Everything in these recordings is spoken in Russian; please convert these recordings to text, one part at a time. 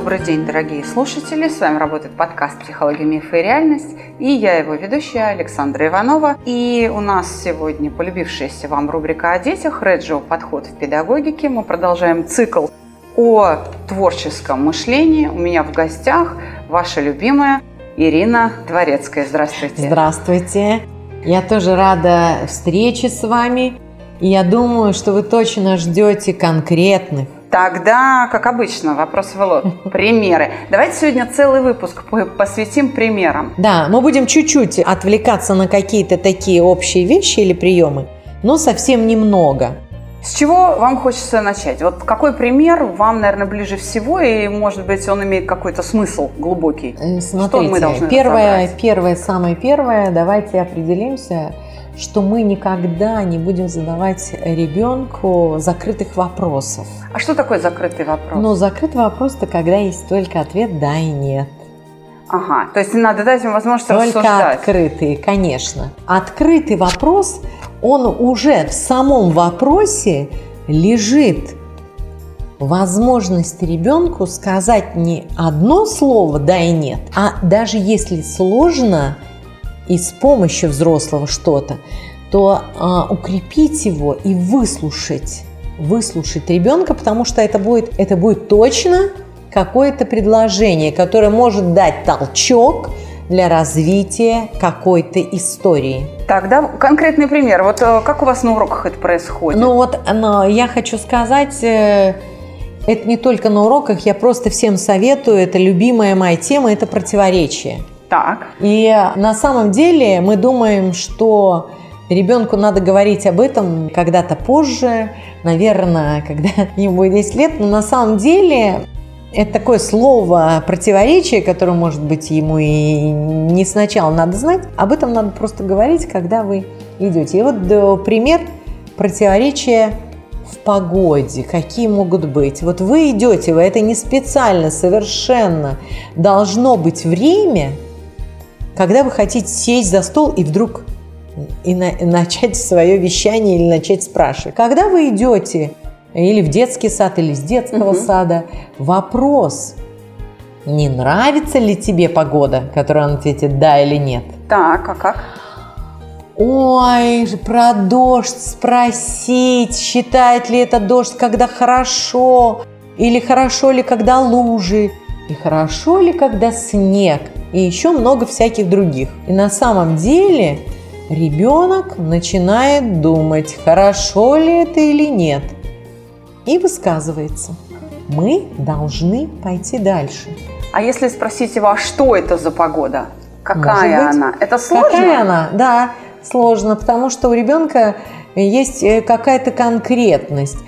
Добрый день, дорогие слушатели! С вами работает подкаст «Психология, мифы и реальность» и я его ведущая Александра Иванова. И у нас сегодня полюбившаяся вам рубрика о детях «Реджио. Подход в педагогике». Мы продолжаем цикл о творческом мышлении. У меня в гостях ваша любимая Ирина Дворецкая. Здравствуйте! Здравствуйте! Я тоже рада встрече с вами. И я думаю, что вы точно ждете конкретных Тогда, как обычно, вопрос в лоб. Примеры. Давайте сегодня целый выпуск посвятим примерам. Да, мы будем чуть-чуть отвлекаться на какие-то такие общие вещи или приемы, но совсем немного. С чего вам хочется начать? Вот какой пример вам, наверное, ближе всего, и, может быть, он имеет какой-то смысл глубокий? Смотрите, Что мы должны первое, первое, самое первое, давайте определимся – что мы никогда не будем задавать ребенку закрытых вопросов. А что такое закрытый вопрос? Ну, закрытый вопрос – это когда есть только ответ «да» и «нет». Ага, то есть надо дать им возможность Только рассуждать. открытый, конечно. Открытый вопрос, он уже в самом вопросе лежит возможность ребенку сказать не одно слово «да» и «нет», а даже если сложно – и с помощью взрослого что-то, то а, укрепить его и выслушать, выслушать ребенка, потому что это будет, это будет точно какое-то предложение, которое может дать толчок для развития какой-то истории. Тогда конкретный пример. Вот э, как у вас на уроках это происходит? Ну вот но я хочу сказать, э, это не только на уроках, я просто всем советую, это любимая моя тема, это противоречие. Так. И на самом деле мы думаем, что ребенку надо говорить об этом когда-то позже, наверное, когда ему будет 10 лет, но на самом деле это такое слово противоречие, которое, может быть, ему и не сначала надо знать. Об этом надо просто говорить, когда вы идете. И вот пример противоречия в погоде, какие могут быть. Вот вы идете, вы это не специально, совершенно. Должно быть время – когда вы хотите сесть за стол и вдруг и на, начать свое вещание или начать спрашивать. Когда вы идете или в детский сад, или с детского угу. сада, вопрос, не нравится ли тебе погода, которую он ответит да или нет. Так, а как? Ой, про дождь спросить, считает ли это дождь, когда хорошо, или хорошо ли, когда лужи, и хорошо ли, когда снег – и еще много всяких других. И на самом деле ребенок начинает думать, хорошо ли это или нет, и высказывается. Мы должны пойти дальше. А если спросить его, а что это за погода? Какая она? Это сложно? Какая она? Да, сложно, потому что у ребенка есть э, какая-то конкретность.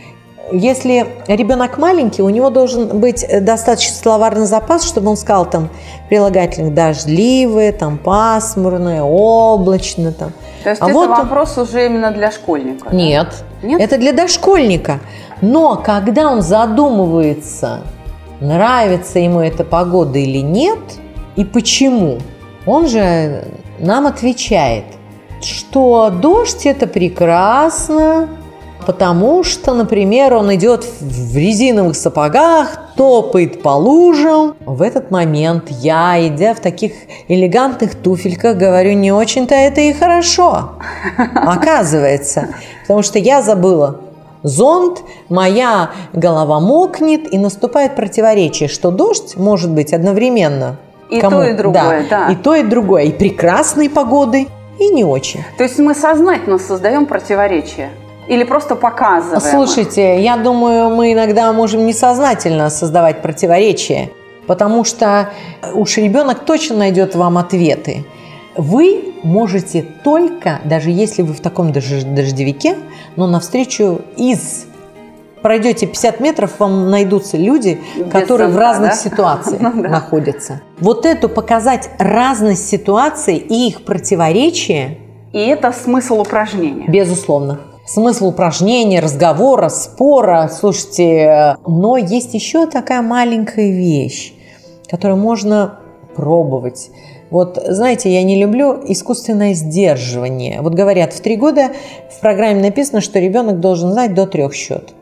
Если ребенок маленький, у него должен быть достаточно словарный запас, чтобы он сказал там прилагательных дождливое, там пасмурное, облачно. Там. То есть а это вот вопрос уже именно для школьника? Нет, да? нет, это для дошкольника. Но когда он задумывается, нравится ему эта погода или нет, и почему, он же нам отвечает, что дождь это прекрасно, Потому что, например, он идет в резиновых сапогах, топает по лужам. В этот момент я, идя в таких элегантных туфельках, говорю, не очень-то это и хорошо, оказывается. Потому что я забыла зонт, моя голова мокнет, и наступает противоречие, что дождь может быть одновременно. И кому? то, и другое, да, да. И то, и другое. И прекрасной погоды, и не очень. То есть мы сознательно создаем противоречия? Или просто показываем? Слушайте, я думаю, мы иногда можем несознательно создавать противоречия, потому что уж ребенок точно найдет вам ответы. Вы можете только, даже если вы в таком дождевике, но навстречу из пройдете 50 метров, вам найдутся люди, Без которые в зонта, разных да? ситуациях Ну да. находятся. Вот эту показать разность ситуаций и их противоречия, И это смысл упражнения. безусловно. Смысл упражнения, разговора, спора, слушайте, но есть еще такая маленькая вещь, которую можно пробовать. Вот, знаете, я не люблю искусственное сдерживание. Вот говорят, в три года в программе написано, что ребенок должен знать до трех счет.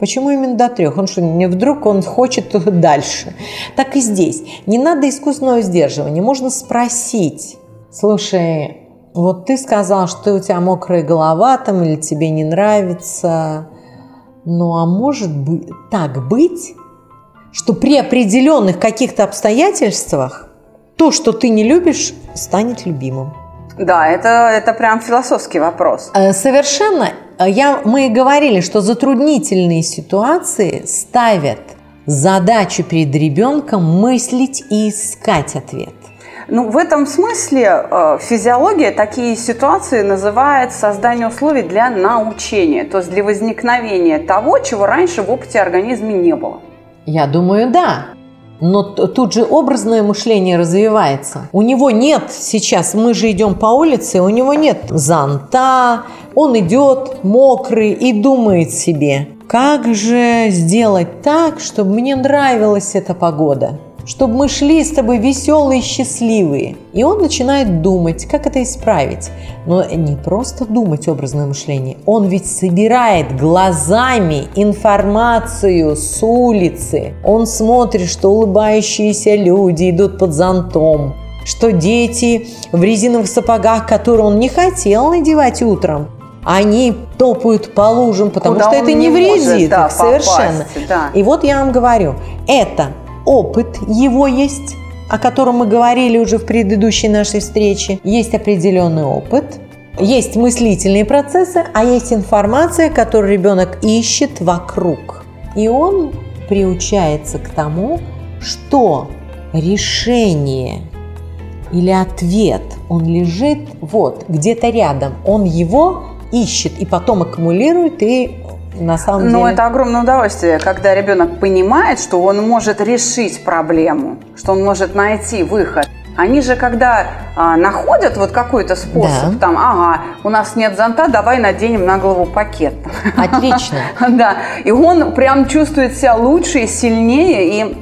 Почему именно до трех? Он что, не вдруг он хочет дальше? Так и здесь. Не надо искусственного сдерживания. Можно спросить. Слушай, вот ты сказал, что у тебя мокрая голова там или тебе не нравится. Ну а может быть так быть, что при определенных каких-то обстоятельствах то, что ты не любишь, станет любимым. Да, это, это прям философский вопрос. Э, Совершенно. Я, мы и говорили, что затруднительные ситуации ставят задачу перед ребенком мыслить и искать ответ. Ну, в этом смысле э, физиология такие ситуации называет создание условий для научения, то есть для возникновения того, чего раньше в опыте организма не было. Я думаю, да. Но тут же образное мышление развивается. У него нет сейчас, мы же идем по улице, у него нет зонта, он идет мокрый и думает себе, как же сделать так, чтобы мне нравилась эта погода, чтобы мы шли с тобой веселые и счастливые. И он начинает думать, как это исправить. Но не просто думать образное мышление, он ведь собирает глазами информацию с улицы. Он смотрит, что улыбающиеся люди идут под зонтом, что дети в резиновых сапогах, которые он не хотел надевать утром, они топают по лужам, потому Куда что это не, не может, вредит да, их совершенно. да. И вот я вам говорю, это опыт его есть, о котором мы говорили уже в предыдущей нашей встрече. Есть определенный опыт, есть мыслительные процессы, а есть информация, которую ребенок ищет вокруг. И он приучается к тому, что решение или ответ, он лежит вот, где-то рядом. Он его ищет и потом аккумулирует и на самом Но деле... это огромное удовольствие, когда ребенок понимает, что он может решить проблему, что он может найти выход. Они же, когда а, находят вот какой-то способ, Да. там, ага, у нас нет зонта, давай наденем на голову пакет. Отлично. Да, и он прям чувствует себя лучше и сильнее, и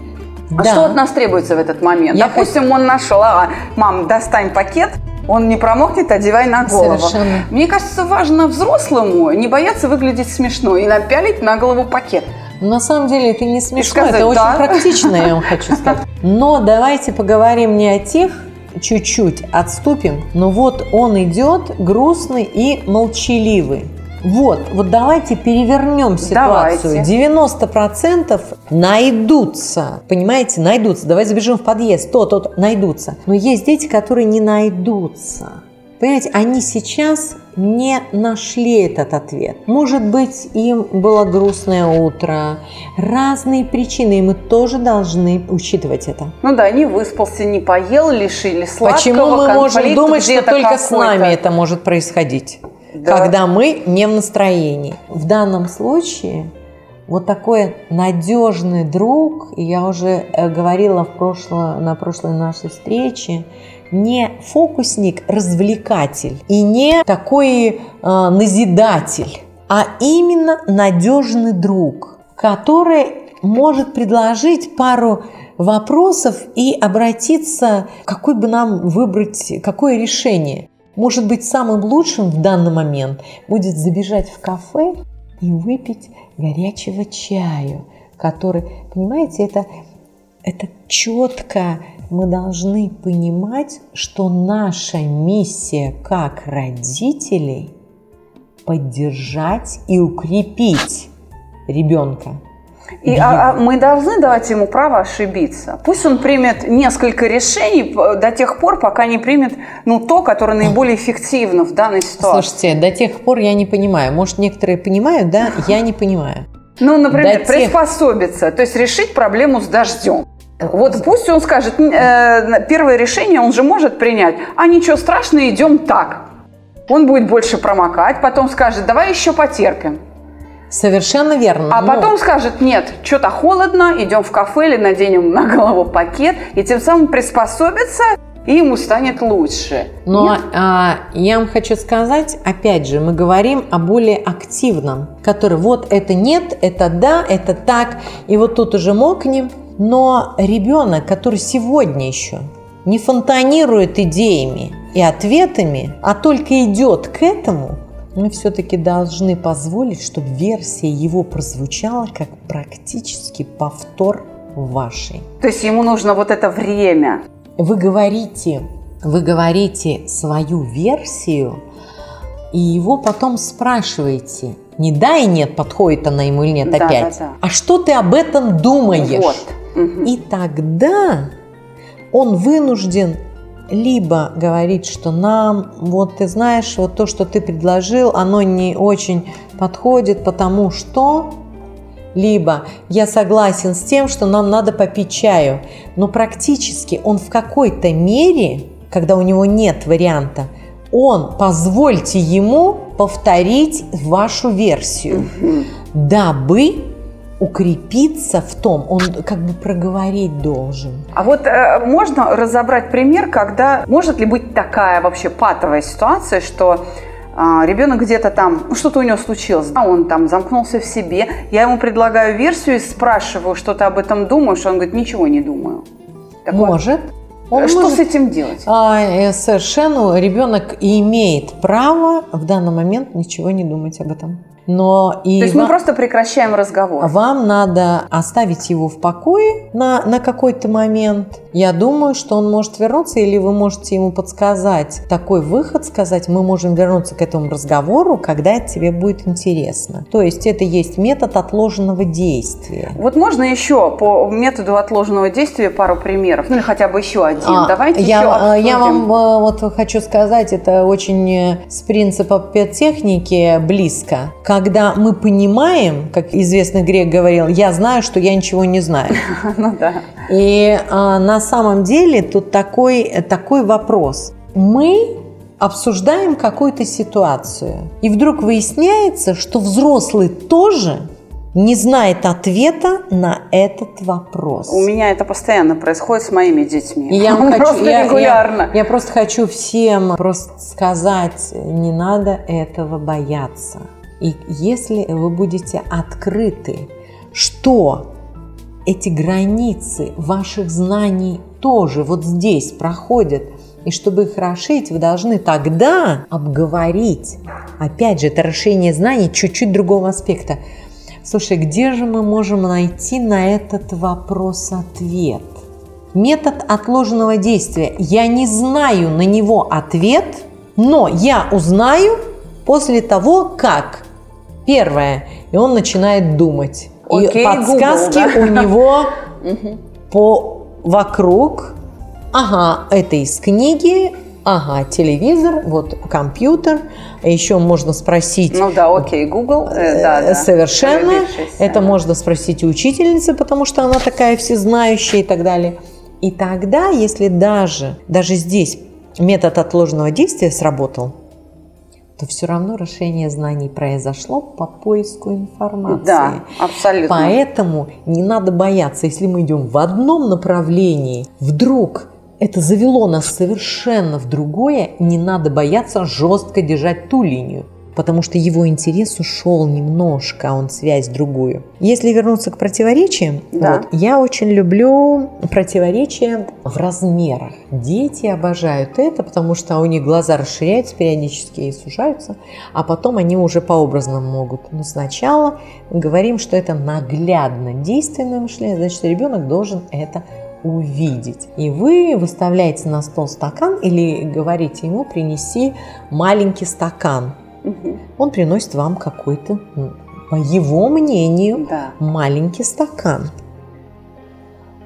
а Да. что от нас требуется в этот момент? Я Допустим, он нашел, ага, мам, достань пакет, он не промокнет, одевай на голову. Совершенно. Мне кажется, важно взрослому не бояться выглядеть смешно и напялить на голову пакет. Но на самом деле это не смешно, сказать, это очень да. практично, я вам хочу сказать. Но давайте поговорим не о тех, чуть-чуть отступим, но вот он идет грустный и молчаливый. Вот, вот давайте перевернем ситуацию. Давайте. 90% найдутся, понимаете, найдутся. Давай забежим в подъезд, то, то, то, найдутся. Но есть дети, которые не найдутся. Понимаете, они сейчас не нашли этот ответ. Может быть, им было грустное утро, разные причины, и мы тоже должны учитывать это. Ну да, не выспался, не поел, лишили сладкого, Почему мы можем думать, что только с нами это может происходить, Да. когда мы не в настроении? В данном случае вот такой надежный друг, я уже э, говорила в прошло, на прошлой нашей встрече, не фокусник, развлекатель и не такой э, назидатель, а именно надежный друг, который может предложить пару вопросов и обратиться, какой бы нам выбрать, какое решение. Может быть, самым лучшим в данный момент будет забежать в кафе и выпить горячего чаю, который, понимаете, это, это четко мы должны понимать, что наша миссия как родителей поддержать и укрепить ребенка. И, а- а мы должны давать ему право ошибиться. Пусть он примет несколько решений до тех пор, пока не примет ну, то, которое наиболее эффективно в данной ситуации. Слушайте, до тех пор я не понимаю. Может, некоторые понимают, да? Я не понимаю. ну, например, до тех- приспособиться, то есть решить проблему с дождем. Вот пусть он скажет, э, первое решение он же может принять, а ничего страшного, идем так. Он будет больше промокать, потом скажет, давай еще потерпим. Совершенно верно. А но... потом скажет, нет, что-то холодно, идем в кафе или наденем на голову пакет, и тем самым приспособится и ему станет лучше. Но а, я вам хочу сказать, опять же, мы говорим о более активном, который вот это нет, это да, это так, и вот тут уже мокнем. Но ребенок, который сегодня еще не фонтанирует идеями и ответами, а только идет к этому, мы все-таки должны позволить, чтобы версия его прозвучала как практически повтор вашей. То есть ему нужно вот это время. Вы говорите, вы говорите свою версию, и его потом спрашиваете, не да и нет, подходит она ему или нет да, опять, да, да. а что ты об этом думаешь? Вот. И тогда он вынужден либо говорить, что нам, вот ты знаешь, вот то, что ты предложил, оно не очень подходит, потому что либо я согласен с тем, что нам надо попить чаю, но практически он в какой-то мере, когда у него нет варианта, он, позвольте ему повторить вашу версию, дабы укрепиться в том, он как бы проговорить должен. А вот э, можно разобрать пример, когда может ли быть такая вообще патовая ситуация, что э, ребенок где-то там, ну, что-то у него случилось, а он там замкнулся в себе, я ему предлагаю версию и спрашиваю, что ты об этом думаешь, он говорит, ничего не думаю. Такое... Может. Он что может, с этим делать? А, э, совершенно ребенок имеет право в данный момент ничего не думать об этом. Но и То есть вам, мы просто прекращаем разговор. Вам надо оставить его в покое на, на какой-то момент. Я думаю, что он может вернуться, или вы можете ему подсказать такой выход, сказать, мы можем вернуться к этому разговору, когда это тебе будет интересно. То есть это есть метод отложенного действия. Вот можно еще по методу отложенного действия пару примеров, ну или хотя бы еще один. А, Давайте я, еще обсудим. Я вам э, вот хочу сказать, это очень э, с принципа педтехники близко. Когда мы понимаем, как известный грек говорил, я знаю, что я ничего не знаю. Ну да. И а, на самом деле тут такой, такой вопрос. Мы обсуждаем какую-то ситуацию, и вдруг выясняется, что взрослый тоже не знает ответа на этот вопрос. У меня это постоянно происходит с моими детьми. И я хочу, просто я, регулярно. Я, я просто хочу всем просто сказать, не надо этого бояться. И если вы будете открыты, что эти границы ваших знаний тоже вот здесь проходят, и чтобы их расширить, вы должны тогда обговорить. Опять же, это расширение знаний чуть-чуть другого аспекта. Слушай, где же мы можем найти на этот вопрос ответ? Метод отложенного действия. Я не знаю на него ответ, но я узнаю после того, как Первое. И он начинает думать. Окей, и подсказки Google, да? у него по вокруг. Ага, это из книги, ага, телевизор, вот компьютер. Еще можно спросить. Ну да, окей, Google. Э, да, да. Совершенно. Это можно спросить у учительницы, потому что она такая всезнающая и так далее. И тогда, если даже, даже здесь метод отложенного действия сработал, то все равно расширение знаний произошло по поиску информации. Да, абсолютно. Поэтому не надо бояться, если мы идем в одном направлении, вдруг это завело нас совершенно в другое, не надо бояться жестко держать ту линию потому что его интерес ушел немножко, а он связь другую. Если вернуться к противоречиям, да. вот, я очень люблю противоречия в размерах. Дети обожают это, потому что у них глаза расширяются периодически и сужаются, а потом они уже по образному могут. Но сначала говорим, что это наглядно действенное мышление, значит, ребенок должен это увидеть. И вы выставляете на стол стакан или говорите ему принеси маленький стакан. Угу. Он приносит вам какой-то, по его мнению, да. маленький стакан.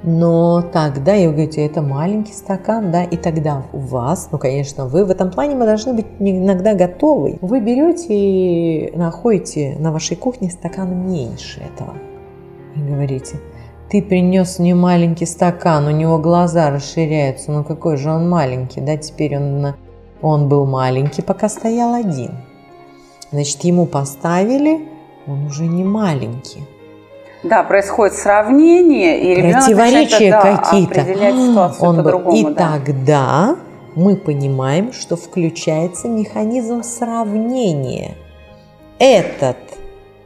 Но тогда, и вы говорите, это маленький стакан, да, и тогда у вас, ну, конечно, вы в этом плане мы должны быть иногда готовы. Вы берете и находите на вашей кухне стакан меньше этого. И говорите, ты принес мне маленький стакан, у него глаза расширяются, ну какой же он маленький, да, теперь он, он был маленький, пока стоял один. Значит, ему поставили он уже не маленький. Да, происходит сравнение, и Противоречия да, какие-то. определять ситуацию Он по-другому. И да. тогда мы понимаем, что включается механизм сравнения. Этот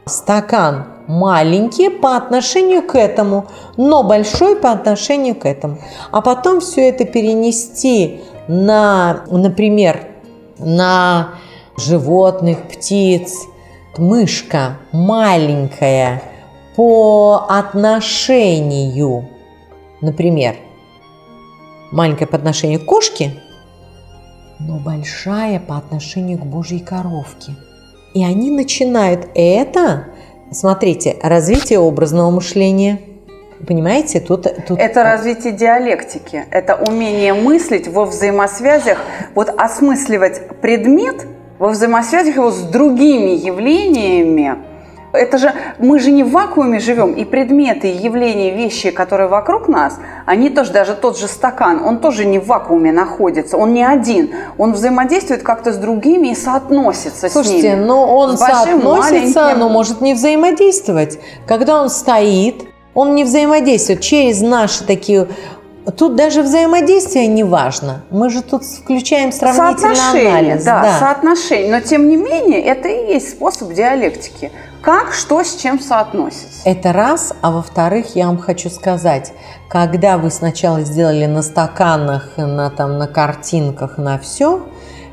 стакан маленький по отношению к этому, но большой по отношению к этому. А потом все это перенести на, например, на животных, птиц. Мышка маленькая по отношению, например, маленькая по отношению к кошке, но большая по отношению к Божьей коровке. И они начинают это, смотрите, развитие образного мышления. Понимаете, тут, тут Это развитие диалектики, это умение мыслить во взаимосвязях, вот осмысливать предмет во взаимосвязях его с другими явлениями. Это же мы же не в вакууме живем, и предметы, и явления, вещи, которые вокруг нас, они тоже, даже тот же стакан, он тоже не в вакууме находится, он не один, он взаимодействует как-то с другими и соотносится Слушайте, с ними. но он С большим, соотносится, маленьким. но может не взаимодействовать. Когда он стоит, он не взаимодействует через наши такие... Тут даже взаимодействие не важно. Мы же тут включаем сравнительный Соотношение, анализ. да, соотношение. Но тем не менее, это и есть способ диалектики. Как, что с чем соотносится. Это раз, а во-вторых, я вам хочу сказать, когда вы сначала сделали на стаканах, на, там, на картинках, на все,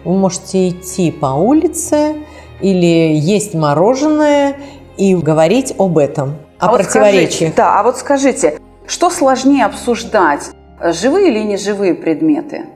вы можете идти по улице или есть мороженое и говорить об этом, о А вот противоречиях. скажите, да, а вот скажите, что сложнее обсуждать, живые или неживые предметы?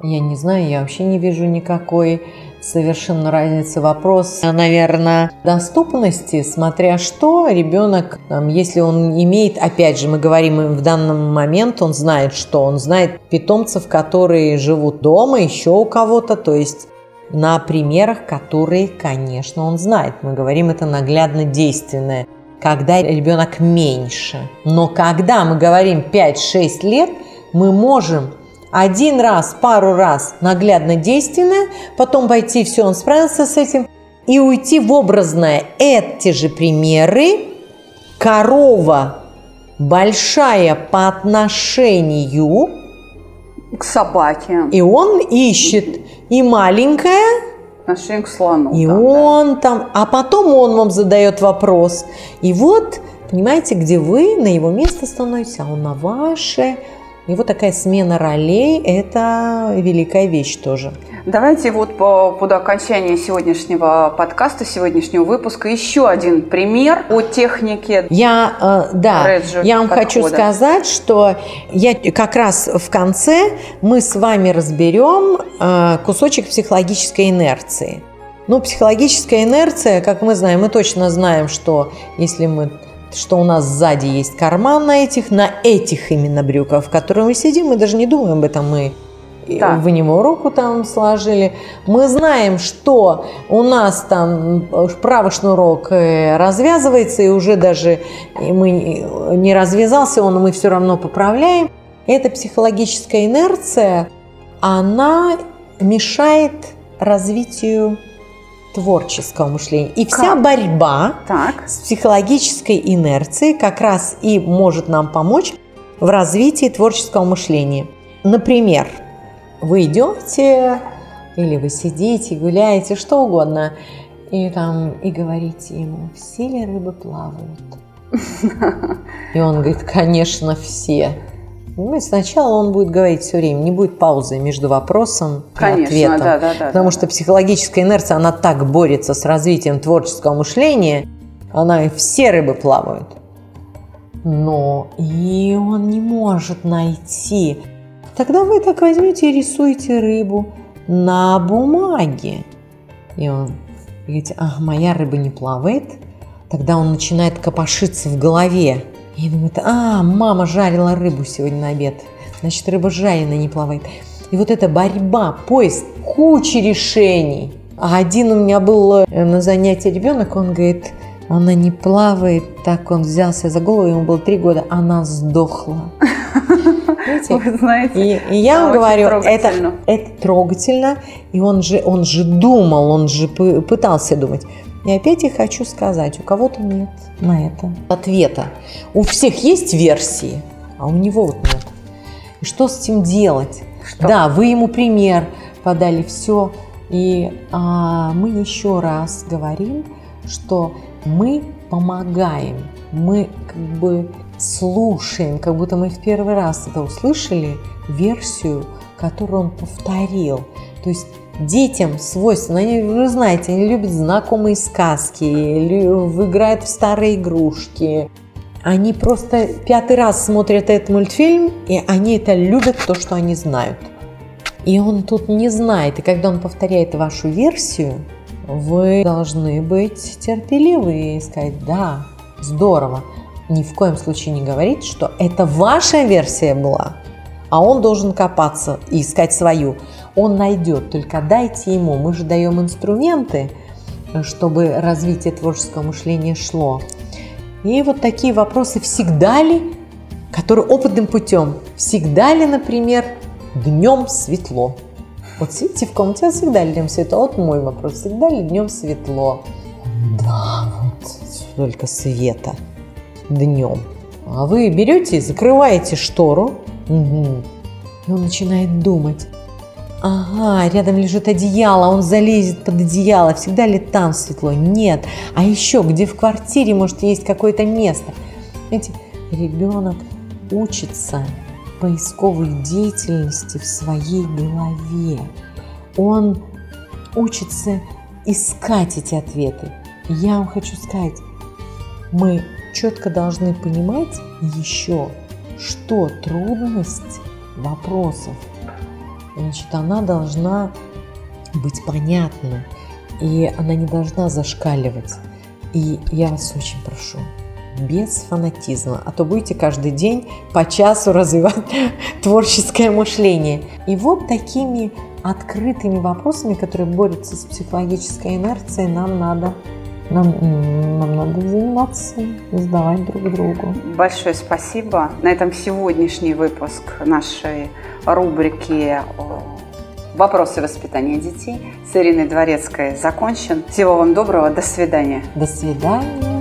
Я не знаю, я вообще не вижу никакой совершенно разницы. Вопрос, наверное, доступности, смотря что ребенок, если он имеет, опять же, мы говорим в данный момент, он знает что, он знает питомцев, которые живут дома, еще у кого-то, то есть на примерах, которые, конечно, он знает. Мы говорим это наглядно действенное когда ребенок меньше. Но когда мы говорим 5-6 лет, мы можем один раз, пару раз наглядно действенное, потом пойти, все, он справился с этим, и уйти в образное. Эти же примеры. Корова большая по отношению, К собаке, и он ищет, и маленькая, отношение к слону. и там, да. он там, а потом он вам задает вопрос. И вот, понимаете, где вы на его место становитесь, а он на ваше. И вот такая смена ролей – это великая вещь тоже. Давайте вот по, под окончание сегодняшнего подкаста, сегодняшнего выпуска еще один пример о технике. Я, э, да, Реджи я вам хочу подхода. сказать, что я как раз в конце мы с вами разберем э, кусочек психологической инерции. Ну, психологическая инерция, как мы знаем, мы точно знаем, что если мы что у нас сзади есть карман на этих, на этих именно брюках, в которых мы сидим, мы даже не думаем об этом, мы Да. в него руку там сложили. Мы знаем, что у нас там правый шнурок э, развязывается, и уже даже мы не развязался он, мы все равно поправляем. Эта психологическая инерция, она мешает развитию творческого мышления. И вся Как? борьба Так, с психологической инерцией как раз и может нам помочь в развитии творческого мышления. Например, вы идете или вы сидите, гуляете, что угодно, и там и говорите ему, все ли рыбы плавают? И он говорит, конечно, все. Ну, и сначала он будет говорить все время, не будет паузы между вопросом и конечно, ответом. да, да, да. Потому да, что психологическая инерция, она так борется с развитием творческого мышления, она все рыбы плавают. Но и он не может найти. Тогда вы так возьмете и рисуете рыбу на бумаге. И он говорит, ах, моя рыба не плавает. Тогда он начинает копошиться в голове. И думает, а, мама жарила рыбу сегодня на обед. Значит, рыба жареная не плавает. И вот эта борьба, поиск кучи решений. А один у меня был э, на занятии ребенок, он говорит, она не плавает, так он взялся за голову, ему было три года, она сдохла. Вы знаете, и, и я вам говорю, это, трогательно. это трогательно, и он же, он же думал, он же пы- пытался думать. И опять я хочу сказать, у кого-то нет на это ответа. У всех есть версии, а у него вот нет. И что с этим делать? Что? Да, вы ему пример подали, все. И а, мы еще раз говорим, что мы помогаем, мы как бы слушаем, как будто мы в первый раз это услышали, версию, которую он повторил. То есть детям свойственно, они, вы знаете, они любят знакомые сказки, играют в старые игрушки. Они просто пятый раз смотрят этот мультфильм, и они это любят, то, что они знают. И он тут не знает. И когда он повторяет вашу версию, вы должны быть терпеливы и сказать, да, здорово. Ни в коем случае не говорить, что это ваша версия была, а он должен копаться и искать свою. Он найдет, только дайте ему. Мы же даем инструменты, чтобы развитие творческого мышления шло. И вот такие вопросы всегда ли, которые опытным путем, всегда ли, например, днем светло? Вот сидите в комнате, а всегда ли днем светло? Вот мой вопрос, всегда ли днем светло? Да, вот только света днем. А вы берете и закрываете штору, угу. и он начинает думать. Ага, рядом лежит одеяло, он залезет под одеяло. Всегда ли там светло? Нет. А еще, где в квартире, может, есть какое-то место. Знаете, ребенок учится поисковой деятельности в своей голове. Он учится искать эти ответы. Я вам хочу сказать, мы четко должны понимать еще, что трудность вопросов, значит, она должна быть понятна, и она не должна зашкаливать. И я вас очень прошу, без фанатизма, а то будете каждый день по часу развивать творческое мышление. И вот такими открытыми вопросами, которые борются с психологической инерцией, нам надо нам, нам надо заниматься, задавать друг другу. Большое спасибо. На этом сегодняшний выпуск нашей рубрики «Вопросы воспитания детей» с Ириной Дворецкой закончен. Всего вам доброго. До свидания. До свидания.